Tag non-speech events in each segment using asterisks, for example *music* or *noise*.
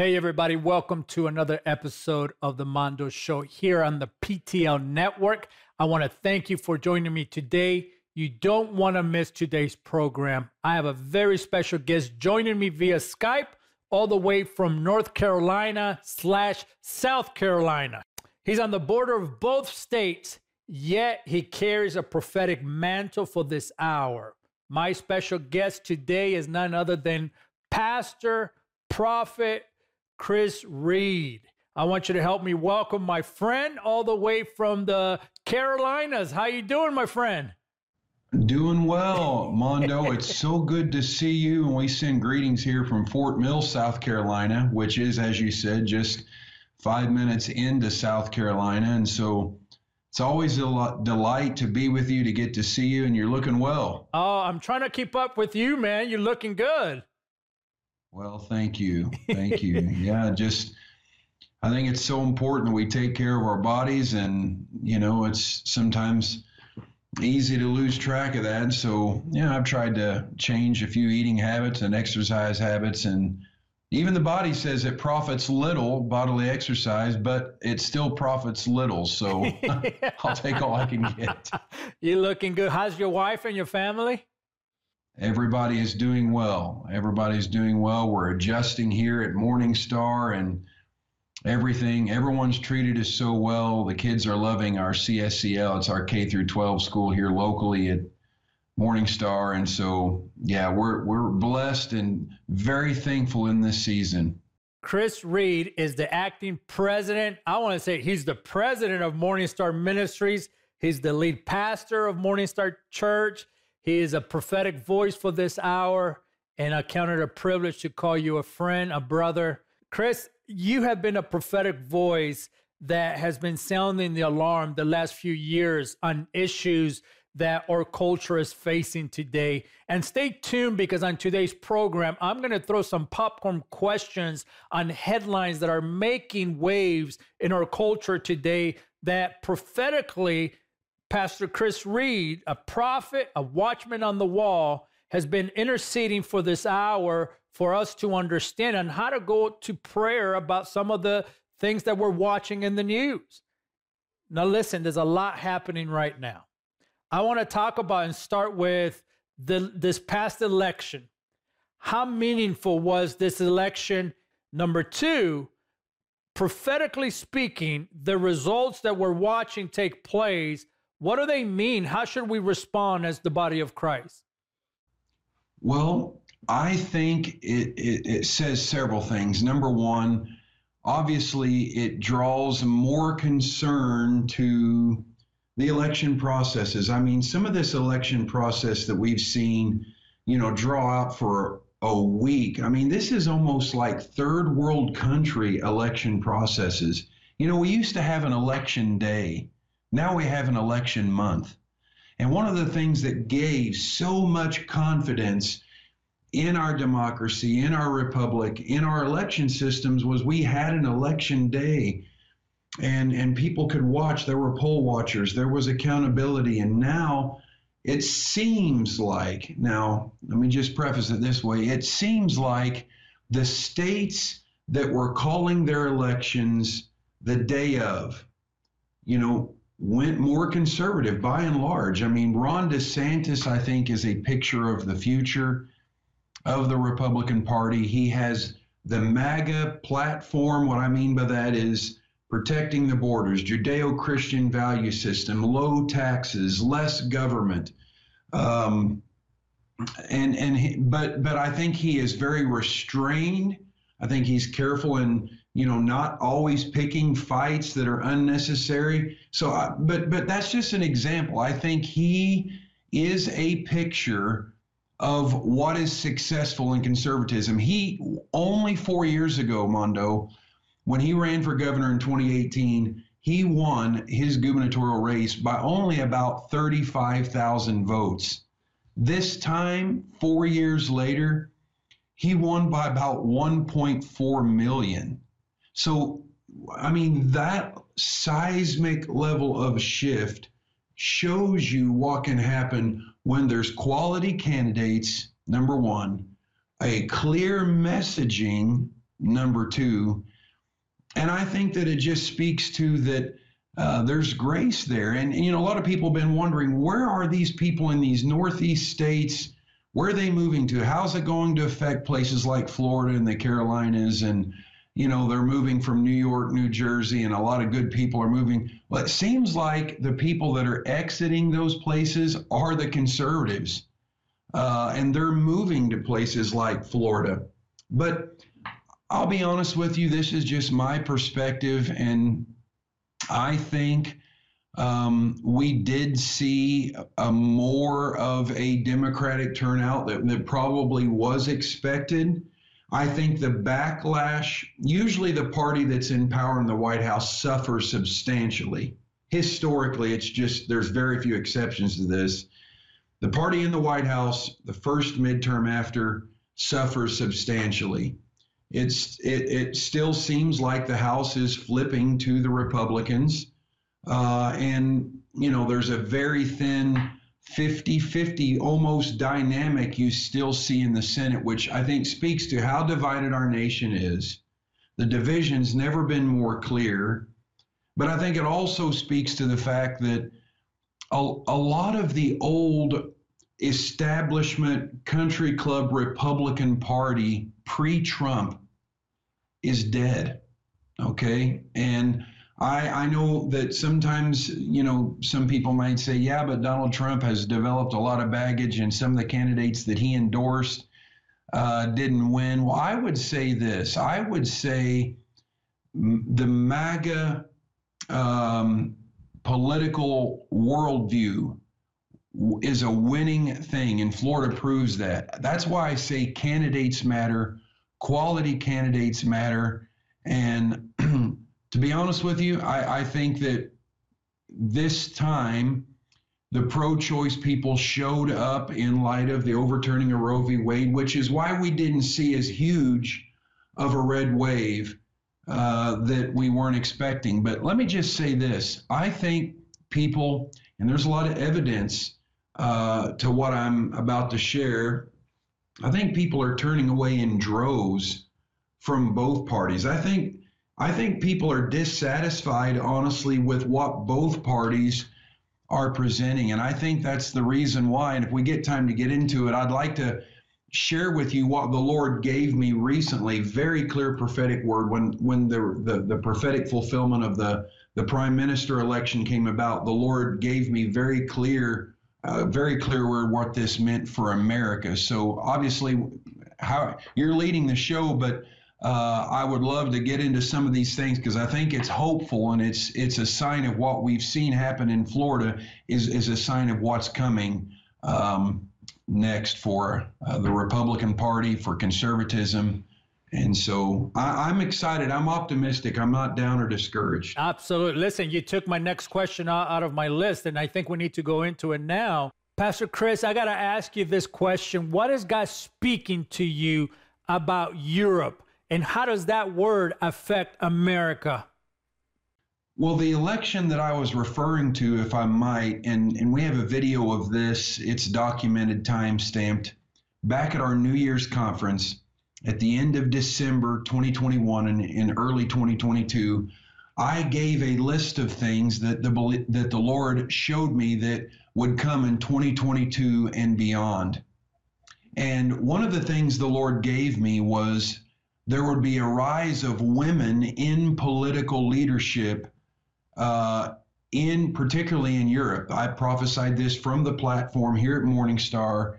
Hey, everybody, welcome to another episode of the Mondo Show here on the PTL Network. I want to thank you for joining me today. You don't want to miss today's program. I have a very special guest joining me via Skype all the way from North Carolina slash South Carolina. He's on the border of both states, yet he carries a prophetic mantle for this hour. My special guest today is none other than Pastor, Prophet, Chris Reed. I want you to help me welcome my friend all the way from the Carolinas. How you doing, my friend? Doing well, Mondo. *laughs* it's so good to see you. And we send greetings here from Fort Mill, South Carolina, which is, as you said, just five minutes into South Carolina. And so it's always a delight to be with you, to get to see you, and you're looking well. Oh, I'm trying to keep up with you, man. You're looking good. Well, thank you. Thank you. yeah, just I think it's so important we take care of our bodies and you know, it's sometimes easy to lose track of that. So, yeah, I've tried to change a few eating habits and exercise habits and even the body says it profits little bodily exercise, but it still profits little. So *laughs* I'll take all I can get. *laughs* You looking good. How's your wife and your family? Everybody is doing well. Everybody's doing well. We're adjusting here at Morningstar and everything. Everyone's treated us so well. The kids are loving our CSCL. It's our K through 12 school here locally at Morningstar. And so, yeah, we're, we're blessed and very thankful in this season. Chris Reed is the acting president. I want to say he's the president of Morningstar Ministries. He's the lead pastor of Morningstar Church. He is a prophetic voice for this hour, and I count it a privilege to call you a friend, a brother. Chris, you have been a prophetic voice that has been sounding the alarm the last few years on issues that our culture is facing today. And stay tuned because on today's program, I'm going to throw some popcorn questions on headlines that are making waves in our culture today that prophetically Pastor Chris Reed, a prophet, a watchman on the wall, has been interceding for this hour for us to understand and how to go to prayer about some of the things that we're watching in the news. Now, listen, there's a lot happening right now. I want to talk about and start with the, this past election. How meaningful was this election? Number two, prophetically speaking, the results that we're watching take place what do they mean? How should we respond as the body of Christ? Well, I think it, it, it, says several things. Number one, obviously, it draws more concern to the election processes. I mean, some of this election process that we've seen, you know, draw out for a week. I mean, this is almost like third world country election processes. You know, we used to have an election day now we have an election month. And one of the things that gave so much confidence in our democracy, in our republic, in our election systems was we had an election day. And and people could watch. There were poll watchers. There was accountability. And now it seems like now let me just preface it this way. It seems like the states that were calling their elections the day of you know went more conservative by and large. I mean, Ron DeSantis, I think, is a picture of the future of the Republican Party. He has the MAGA platform. What I mean by that is protecting the borders, Judeo Christian value system, low taxes, less government. Um, and and he, but but I think he is very restrained. I think he's careful in you know, not always picking fights that are unnecessary. So, I, but but that's just an example. I think he is a picture of what is successful in conservatism. He only four years ago, Mondo, when he ran for governor in 2018, he won his gubernatorial race by only about 35,000 votes. This time, four years later, he won by about 1.4 million. So, I mean, that seismic level of shift shows you what can happen when there's quality candidates, number one, a clear messaging number two. And I think that it just speaks to that uh, there's grace there. And, and, you know, a lot of people have been wondering where are these people in these Northeast states? Where are they moving to? How's it going to affect places like Florida and the Carolinas? And, you know, they're moving from New York, New Jersey, and a lot of good people are moving. Well, it seems like the people that are exiting those places are the conservatives. Uh, and they're moving to places like Florida. But I'll be honest with you, this is just my perspective, and I think um, we did see a more of a Democratic turnout that, that probably was expected. I think the backlash, usually the party that's in power in the White House suffers substantially. Historically, it's just, there's very few exceptions to this. The party in the White House, the first midterm after, suffers substantially. It's it, it still seems like the House is flipping to the Republicans, uh, and you know there's a very thin 50-50 almost dynamic you still see in the Senate, which I think speaks to how divided our nation is. The division's never been more clear, but I think it also speaks to the fact that a, a lot of the old establishment country club Republican Party pre Trump is dead. Okay. And I, I know that sometimes, you know, some people might say, yeah, but Donald Trump has developed a lot of baggage and some of the candidates that he endorsed uh, didn't win. Well, I would say this I would say the MAGA um, political worldview is a winning thing, and Florida proves that. That's why I say candidates matter, quality candidates matter. And to be honest with you, I, I think that this time the pro choice people showed up in light of the overturning of Roe v. Wade, which is why we didn't see as huge of a red wave uh, that we weren't expecting. But let me just say this I think people, and there's a lot of evidence uh, to what I'm about to share, I think people are turning away in droves from both parties. I think I think people are dissatisfied, honestly, with what both parties are presenting, and I think that's the reason why. And if we get time to get into it, I'd like to share with you what the Lord gave me recently. Very clear prophetic word when when the the, the prophetic fulfillment of the the prime minister election came about. The Lord gave me very clear uh, very clear word what this meant for America. So obviously, how you're leading the show, but uh, I would love to get into some of these things because I think it's hopeful and it's it's a sign of what we've seen happen in Florida is is a sign of what's coming um, next for uh, the Republican Party for conservatism and so I, am excited. I'm optimistic. I'm not down or discouraged. Absolutely. Listen, you took my next question out of my list, and I think we need to go into it now. Pastor Chris, I got to ask you this question. What is God speaking to you about Europe, and how does that word affect America? Well, the election that I was referring to, if I might, and, and we have a video of this, it's documented, time stamped. Back at our New Year's conference, at the end of December 2021 and in early 2022, I gave a list of things that the that the Lord showed me that would come in 2022 and beyond. And one of the things the Lord gave me was there would be a rise of women in political leadership, uh, in particularly in Europe. I prophesied this from the platform here at Morningstar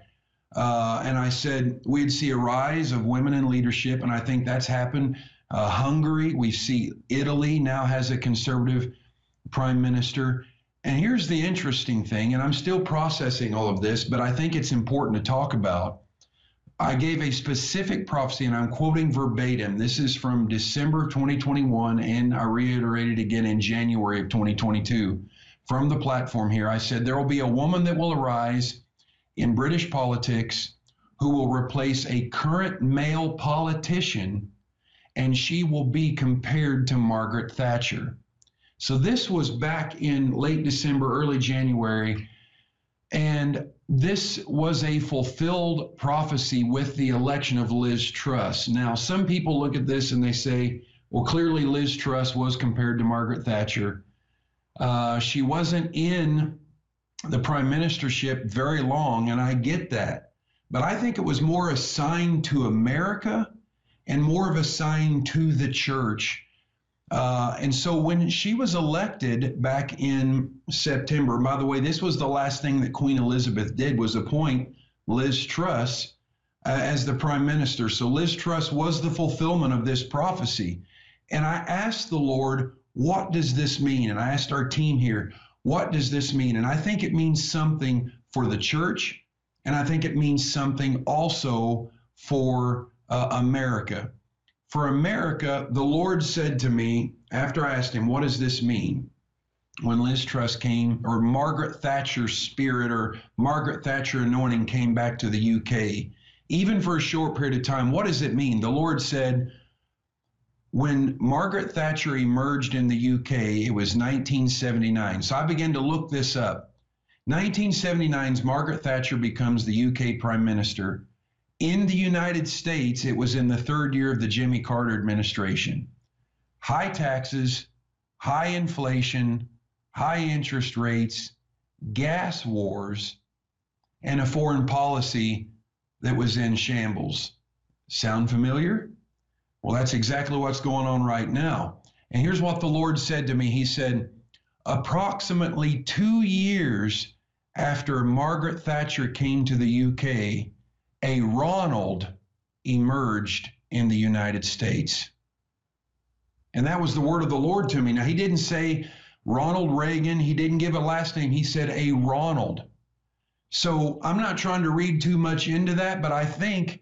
uh, and I said we'd see a rise of women in leadership, and I think that's happened. Uh, Hungary, we see Italy now has a conservative prime minister. And here's the interesting thing, and I'm still processing all of this, but I think it's important to talk about. I gave a specific prophecy, and I'm quoting verbatim. This is from December 2021, and I reiterated again in January of 2022 from the platform here. I said, There will be a woman that will arise in British politics who will replace a current male politician, and she will be compared to Margaret Thatcher. So this was back in late December, early January. And this was a fulfilled prophecy with the election of Liz Truss. Now, some people look at this and they say, well, clearly Liz Truss was compared to Margaret Thatcher. Uh, she wasn't in the prime ministership very long, and I get that. But I think it was more a sign to America and more of a sign to the church. Uh, and so when she was elected back in September, by the way, this was the last thing that Queen Elizabeth did was appoint Liz Truss uh, as the prime minister. So Liz Truss was the fulfillment of this prophecy. And I asked the Lord, what does this mean? And I asked our team here, what does this mean? And I think it means something for the church, and I think it means something also for uh, America. For America, the Lord said to me after I asked him, What does this mean? When Liz Truss came, or Margaret Thatcher's spirit or Margaret Thatcher anointing came back to the UK, even for a short period of time, what does it mean? The Lord said, when Margaret Thatcher emerged in the UK, it was 1979. So I began to look this up. 1979's Margaret Thatcher becomes the UK Prime Minister. In the United States, it was in the third year of the Jimmy Carter administration. High taxes, high inflation, high interest rates, gas wars, and a foreign policy that was in shambles. Sound familiar? Well, that's exactly what's going on right now. And here's what the Lord said to me He said, approximately two years after Margaret Thatcher came to the UK, a Ronald emerged in the United States. And that was the word of the Lord to me. Now, he didn't say Ronald Reagan, he didn't give a last name, he said a Ronald. So I'm not trying to read too much into that, but I think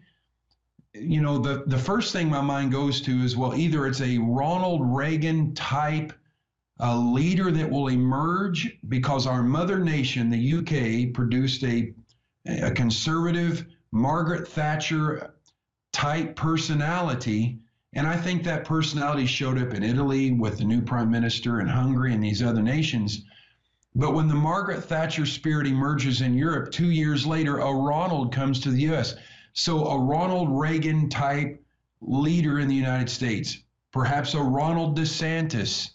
you know, the, the first thing my mind goes to is well, either it's a Ronald Reagan type uh, leader that will emerge because our mother nation, the UK, produced a, a conservative Margaret Thatcher type personality. And I think that personality showed up in Italy with the new prime minister and Hungary and these other nations. But when the Margaret Thatcher spirit emerges in Europe, two years later, a Ronald comes to the US. So, a Ronald Reagan type leader in the United States, perhaps a Ronald DeSantis.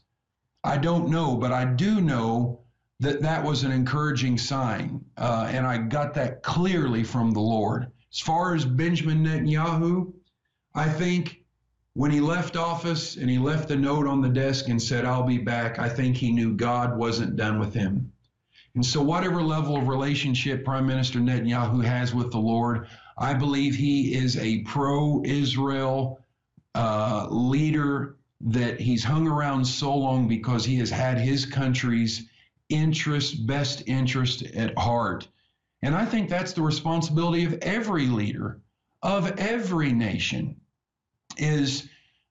I don't know, but I do know that that was an encouraging sign. Uh, and I got that clearly from the Lord. As far as Benjamin Netanyahu, I think when he left office and he left the note on the desk and said, I'll be back, I think he knew God wasn't done with him. And so, whatever level of relationship Prime Minister Netanyahu has with the Lord, I believe he is a pro Israel uh, leader that he's hung around so long because he has had his country's interest, best interest at heart. And I think that's the responsibility of every leader of every nation is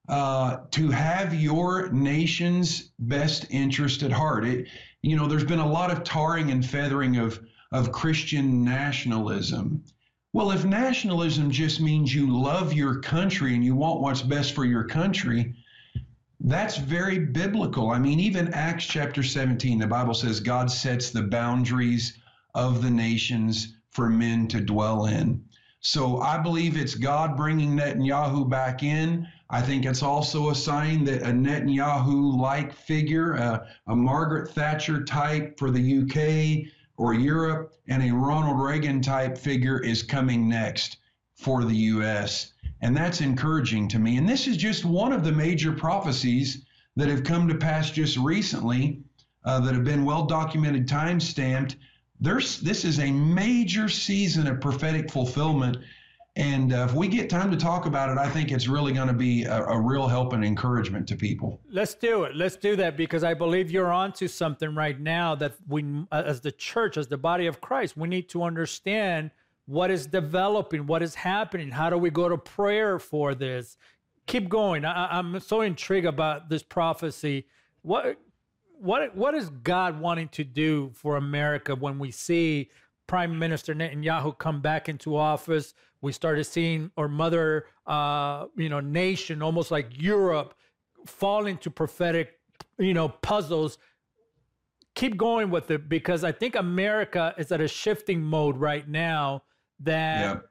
uh, to have your nation's best interest at heart. It, you know, there's been a lot of tarring and feathering of of Christian nationalism. Well, if nationalism just means you love your country and you want what's best for your country, that's very biblical. I mean, even Acts chapter 17, the Bible says God sets the boundaries of the nations for men to dwell in. So I believe it's God bringing Netanyahu back in. I think it's also a sign that a Netanyahu like figure, a, a Margaret Thatcher type for the UK, or Europe, and a Ronald Reagan type figure is coming next for the U.S. And that's encouraging to me. And this is just one of the major prophecies that have come to pass just recently uh, that have been well documented, time stamped. There's, this is a major season of prophetic fulfillment and uh, if we get time to talk about it, I think it's really going to be a, a, real help and encouragement to people. Let's do it. Let's do that because I believe you're onto something right now that we, as the church, as the body of Christ, we need to understand what is developing, what is happening. How do we go to prayer for this? Keep going. I, I'm so intrigued about this prophecy. What, what, what is God wanting to do for America when we see Prime Minister Netanyahu come back into office. We started seeing our mother, uh, you know, nation, almost like Europe, fall into prophetic, you know, puzzles. keep going with it because I think America is at a shifting mode right now that yep.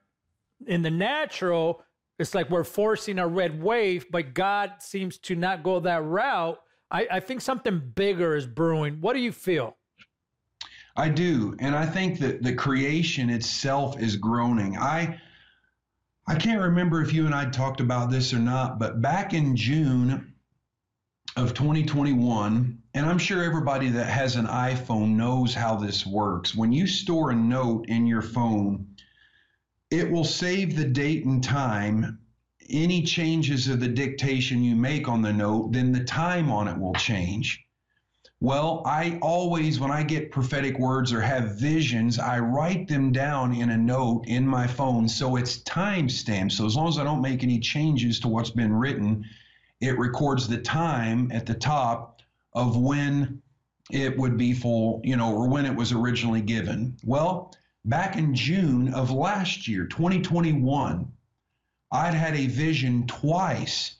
in the natural, it's like we're forcing a red wave, but God seems to not go that route. I, I think something bigger is brewing. What do you feel? I do. And I think that the creation itself is groaning. I I can't remember if you and I talked about this or not, but back in June of 2021, and I'm sure everybody that has an iPhone knows how this works. When you store a note in your phone, it will save the date and time. Any changes of the dictation you make on the note, then the time on it will change. Well, I always, when I get prophetic words or have visions, I write them down in a note in my phone so it's time stamped. So as long as I don't make any changes to what's been written, it records the time at the top of when it would be full, you know, or when it was originally given. Well, back in June of last year, 2021, I'd had a vision twice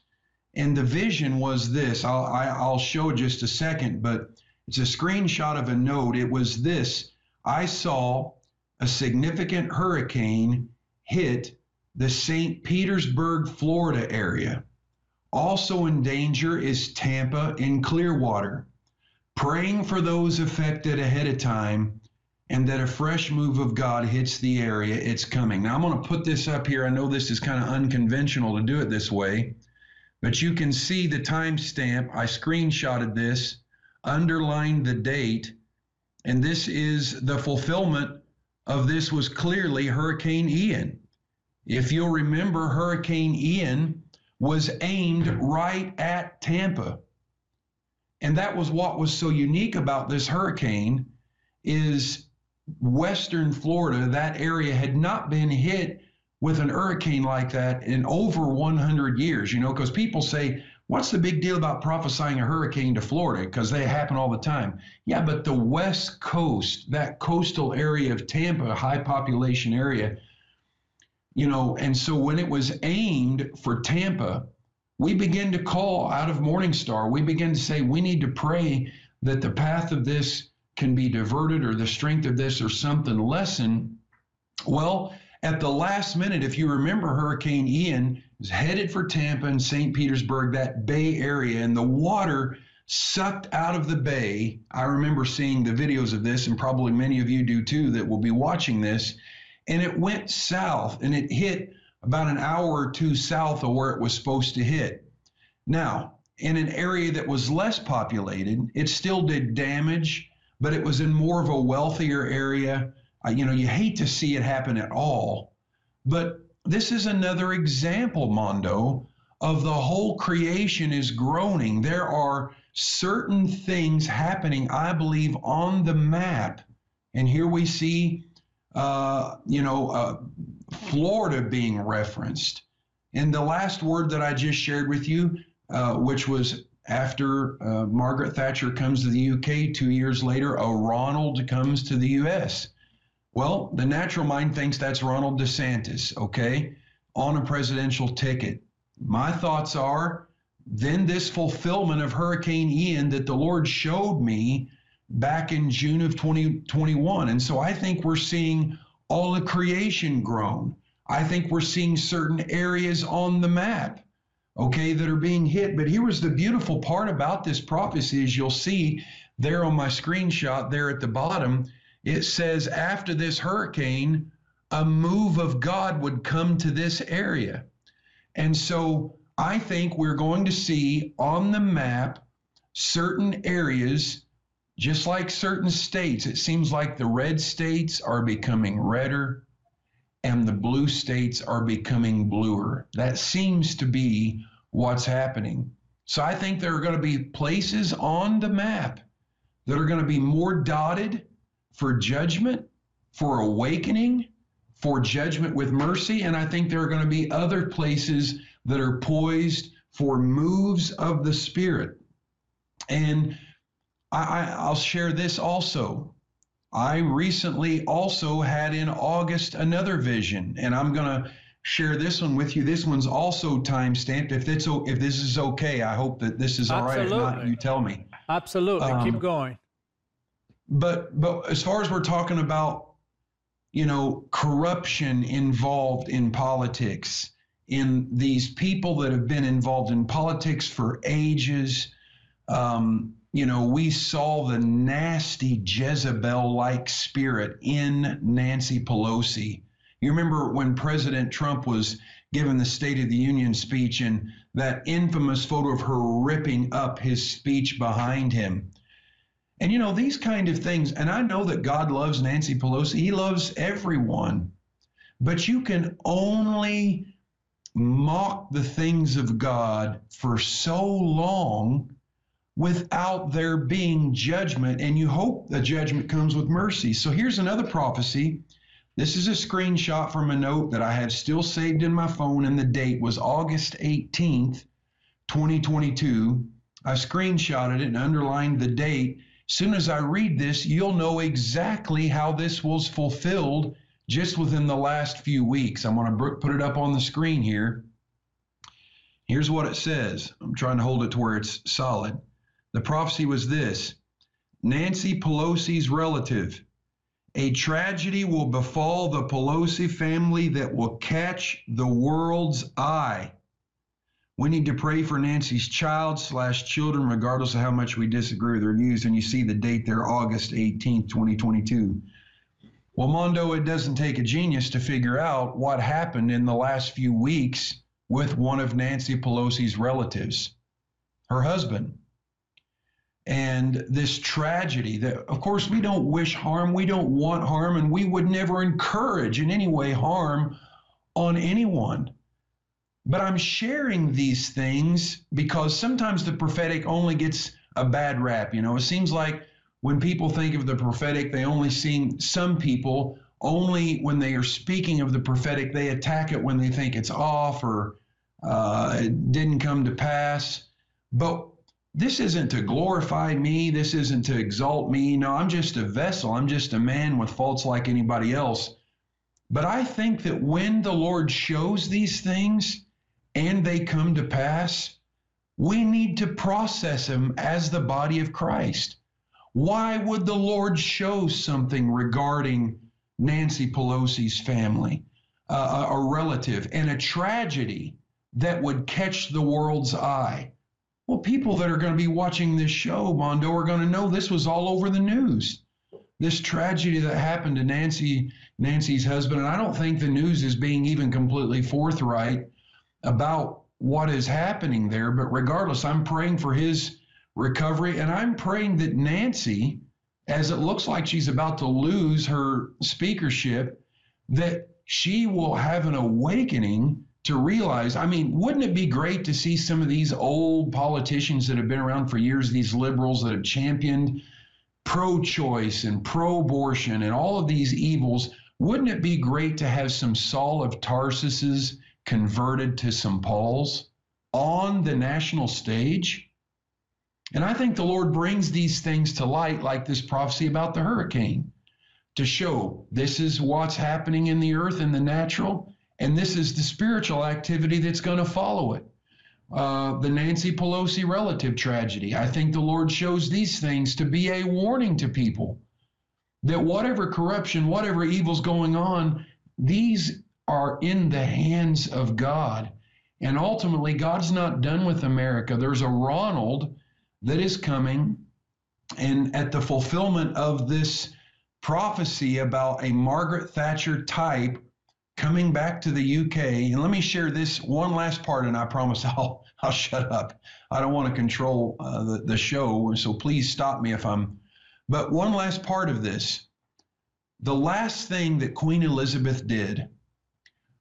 and the vision was this. I'll, I, i will show just a second, but it's a screenshot of a note. It was this. I saw a significant hurricane hit the St. Petersburg, Florida area. Also in danger is Tampa and Clearwater. Praying for those affected ahead of time and that a fresh move of God hits the area. It's coming. Now, I'm going to put this up here. I know this is kind of unconventional to do it this way. But you can see the timestamp. I screenshotted this, underlined the date, and this is the fulfillment of this was clearly Hurricane Ian. If you'll remember, Hurricane Ian was aimed right at Tampa. And that was what was so unique about this hurricane is western Florida, that area had not been hit with an hurricane like that in over 100 years, you know, because people say, what's the big deal about prophesying a hurricane to Florida? Because they happen all the time. Yeah, but the West Coast, that coastal area of Tampa, high population area, you know, and so when it was aimed for Tampa, we begin to call out of Morningstar, we begin to say, we need to pray that the path of this can be diverted or the strength of this or something lessen. Well, at the last minute, if you remember, Hurricane Ian was headed for Tampa and St. Petersburg, that bay area, and the water sucked out of the bay. I remember seeing the videos of this, and probably many of you do too that will be watching this. And it went south and it hit about an hour or two south of where it was supposed to hit. Now, in an area that was less populated, it still did damage, but it was in more of a wealthier area you know, you hate to see it happen at all, but this is another example, Mondo, of the whole creation is groaning. There are certain things happening, I believe, on the map. And here we see, uh, you know, uh, Florida being referenced. And the last word that I just shared with you, uh, which was after uh, Margaret Thatcher comes to the UK, two years later, a Ronald comes to the US. Well, the natural mind thinks that's Ronald DeSantis, okay, on a presidential ticket. My thoughts are then this fulfillment of Hurricane Ian that the Lord showed me back in June of 2021. And so I think we're seeing all the creation groan. I think we're seeing certain areas on the map, okay, that are being hit. But here was the beautiful part about this prophecy is you'll see there on my screenshot there at the bottom it says after this hurricane, a move of God would come to this area. And so I think we're going to see on the map certain areas, just like certain states. It seems like the red states are becoming redder and the blue states are becoming bluer. That seems to be what's happening. So I think there are going to be places on the map that are going to be more dotted for judgment, for awakening, for judgment with mercy. And I think there are going to be other places that are poised for moves of the Spirit. And I, will share this also. I recently also had in August another vision, and I'm going to share this one with you. This one's also time stamped. If it's if this is okay, I hope that this is all Absolutely. right. If not, you tell me. Absolutely, um, keep going but but as far as we're talking about, you know, corruption involved in politics, in these people that have been involved in politics for ages, um, you know, we saw the nasty Jezebel like spirit in Nancy Pelosi. You remember when President Trump was given the State of the Union speech and that infamous photo of her ripping up his speech behind him. And you know, these kind of things, and I know that God loves Nancy Pelosi, He loves everyone, but you can only mock the things of God for so long without there being judgment, and you hope the judgment comes with mercy. So here's another prophecy. This is a screenshot from a note that I have still saved in my phone, and the date was August 18th, 2022. I screenshotted it and underlined the date. Soon as I read this, you'll know exactly how this was fulfilled just within the last few weeks. I'm going to put it up on the screen here. Here's what it says. I'm trying to hold it to where it's solid. The prophecy was this Nancy Pelosi's relative. A tragedy will befall the Pelosi family that will catch the world's eye. We need to pray for Nancy's child slash children, regardless of how much we disagree with their views. And you see the date there, August 18th, 2022. Well, Mondo, it doesn't take a genius to figure out what happened in the last few weeks with one of Nancy Pelosi's relatives, her husband and this tragedy that of course we don't wish harm we don't want harm and we would never encourage in any way harm on anyone. But i'm sharing these things because sometimes the prophetic only gets a bad rap you know? It seems like when people think of the prophetic they only see some people. Only when they are speaking of the prophetic they attack it when they think it's off or uh, it didn't come to pass. But this isn't to glorify me. This isn't to exalt me. No, I'm just a vessel. I'm just a man with faults like anybody else. But I think that when the Lord shows these things and they come to pass, we need to process them as the body of Christ. Why would the Lord show something regarding Nancy Pelosi's family, uh, a relative, and a tragedy that would catch the world's eye? Well, people that are going to be watching this show, Mondo, are going to know this was all over the news. This tragedy that happened to Nancy, Nancy's husband, and I don't think the news is being even completely forthright about what is happening there. But regardless, I'm praying for his recovery, and I'm praying that Nancy, as it looks like she's about to lose her speakership, that she will have an awakening to realize I mean, wouldn't it be great to see some of these old politicians that have been around for years, these liberals that have championed pro choice and pro abortion and all of these evils? Wouldn't it be great to have some Saul of Tarsus's converted to some Pauls on the national stage? And I think the Lord brings these things to light, like this prophecy about the hurricane, to show this is what's happening in the earth in the natural and this is the spiritual activity that's going to follow it. Uh, the Nancy Pelosi relative tragedy. I think the Lord shows these things to be a warning to people that whatever corruption, whatever evil's going on, these are in the hands of God. And ultimately, God's not done with America. There's a Ronald that is coming. And at the fulfillment of this prophecy about a Margaret Thatcher type coming back to the UK, and let me share this one last part, and I promise *laughs* I'll I'll shut up. I don't want to control uh, the the show, so please stop me if I'm. But one last part of this, the last thing that Queen Elizabeth did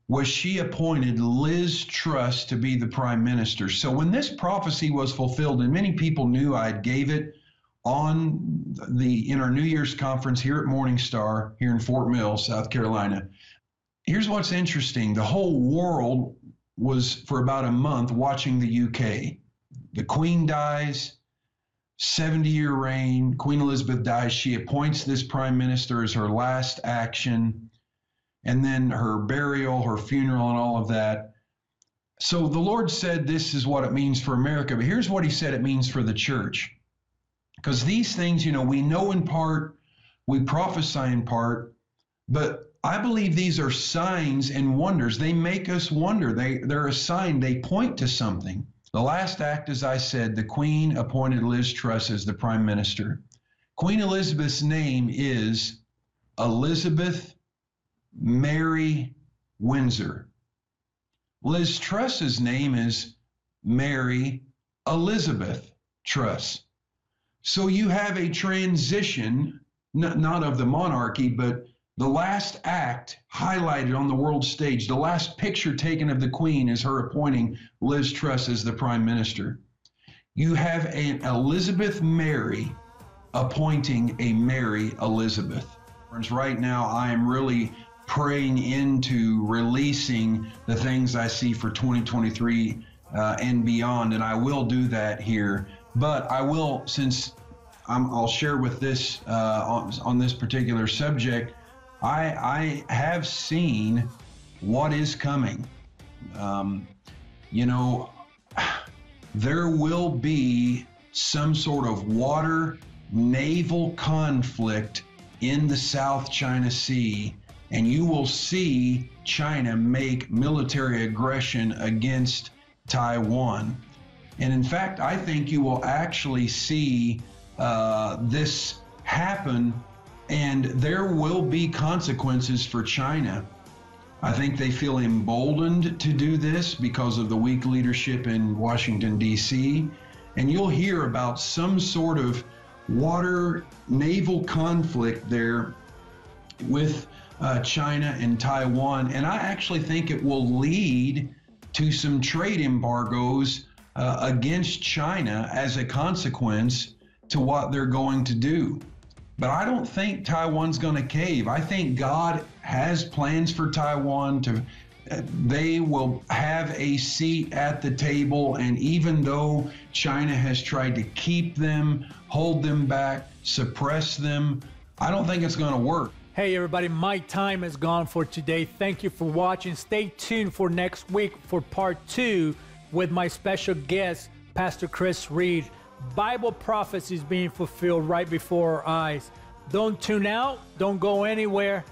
was she appointed Liz Truss to be the prime minister. So when this prophecy was fulfilled, and many people knew I gave it on the in our New Year's conference here at Morningstar here in Fort Mill, South Carolina here's what's interesting the whole world was for about a month watching the UK. The Queen dies, 70 year reign. Queen Elizabeth dies. She appoints this prime minister as her last action, and then her burial, her funeral, and all of that. So the Lord said this is what it means for America, but here's what He said it means for the church. Because these things, you know, we know in part we prophesy in part, but I believe these are signs and wonders. They make us wonder. They, they're a sign, they point to something. The last act, as I said, the Queen appointed Liz Truss as the Prime Minister. Queen Elizabeth's name is Elizabeth Mary Windsor. Liz Truss's name is Mary Elizabeth Truss. So you have a transition, not, not of the monarchy, but the last act highlighted on the world stage, the last picture taken of the Queen is her appointing Liz Truss as the Prime Minister. You have an Elizabeth Mary appointing a Mary Elizabeth. Right now, I am really praying into releasing the things I see for 2023 uh, and beyond, and I will do that here. But I will, since i will share with this uh, on, on, this particular subject, I, I have seen what is coming. Um, you know, there will be some sort of water naval conflict in the South China Sea, and you will see China make military aggression against Taiwan. And in fact, I think you will actually see uh, this happen, and there will be consequences for China. I think they feel emboldened to do this because of the weak leadership in Washington, D.C. And you'll hear about some sort of water naval conflict there with uh, China and Taiwan. And I actually think it will lead to some trade embargoes uh, against China as a consequence to what they're going to do. But I don't think Taiwan's going to cave. I think God has plans for Taiwan to they will have a seat at the table. And even though China has tried to keep them, hold them back, suppress them, I don't think it's going to work. Hey, everybody, my time is gone for today. Thank you for watching. Stay tuned for next week for part two with my special guest, Pastor Chris Reed. Bible prophecies being fulfilled right before our eyes. Don't tune out, don't go anywhere.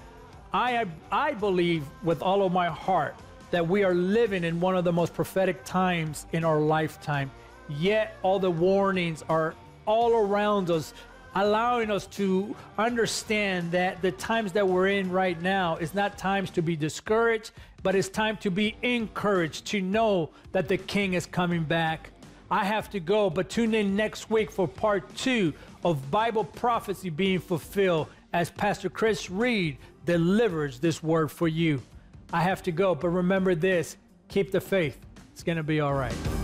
I, I believe with all of my heart that we are living in one of the most prophetic times in our lifetime. Yet all the warnings are all around us, allowing us to understand that the times that we're in right now is not times to be discouraged, but it's time to be encouraged to know that the King is coming back. I have to go, but tune in next week for part two of Bible prophecy being fulfilled as Pastor Chris Reed delivers this word for you. I have to go, but remember this keep the faith. It's going to be all right.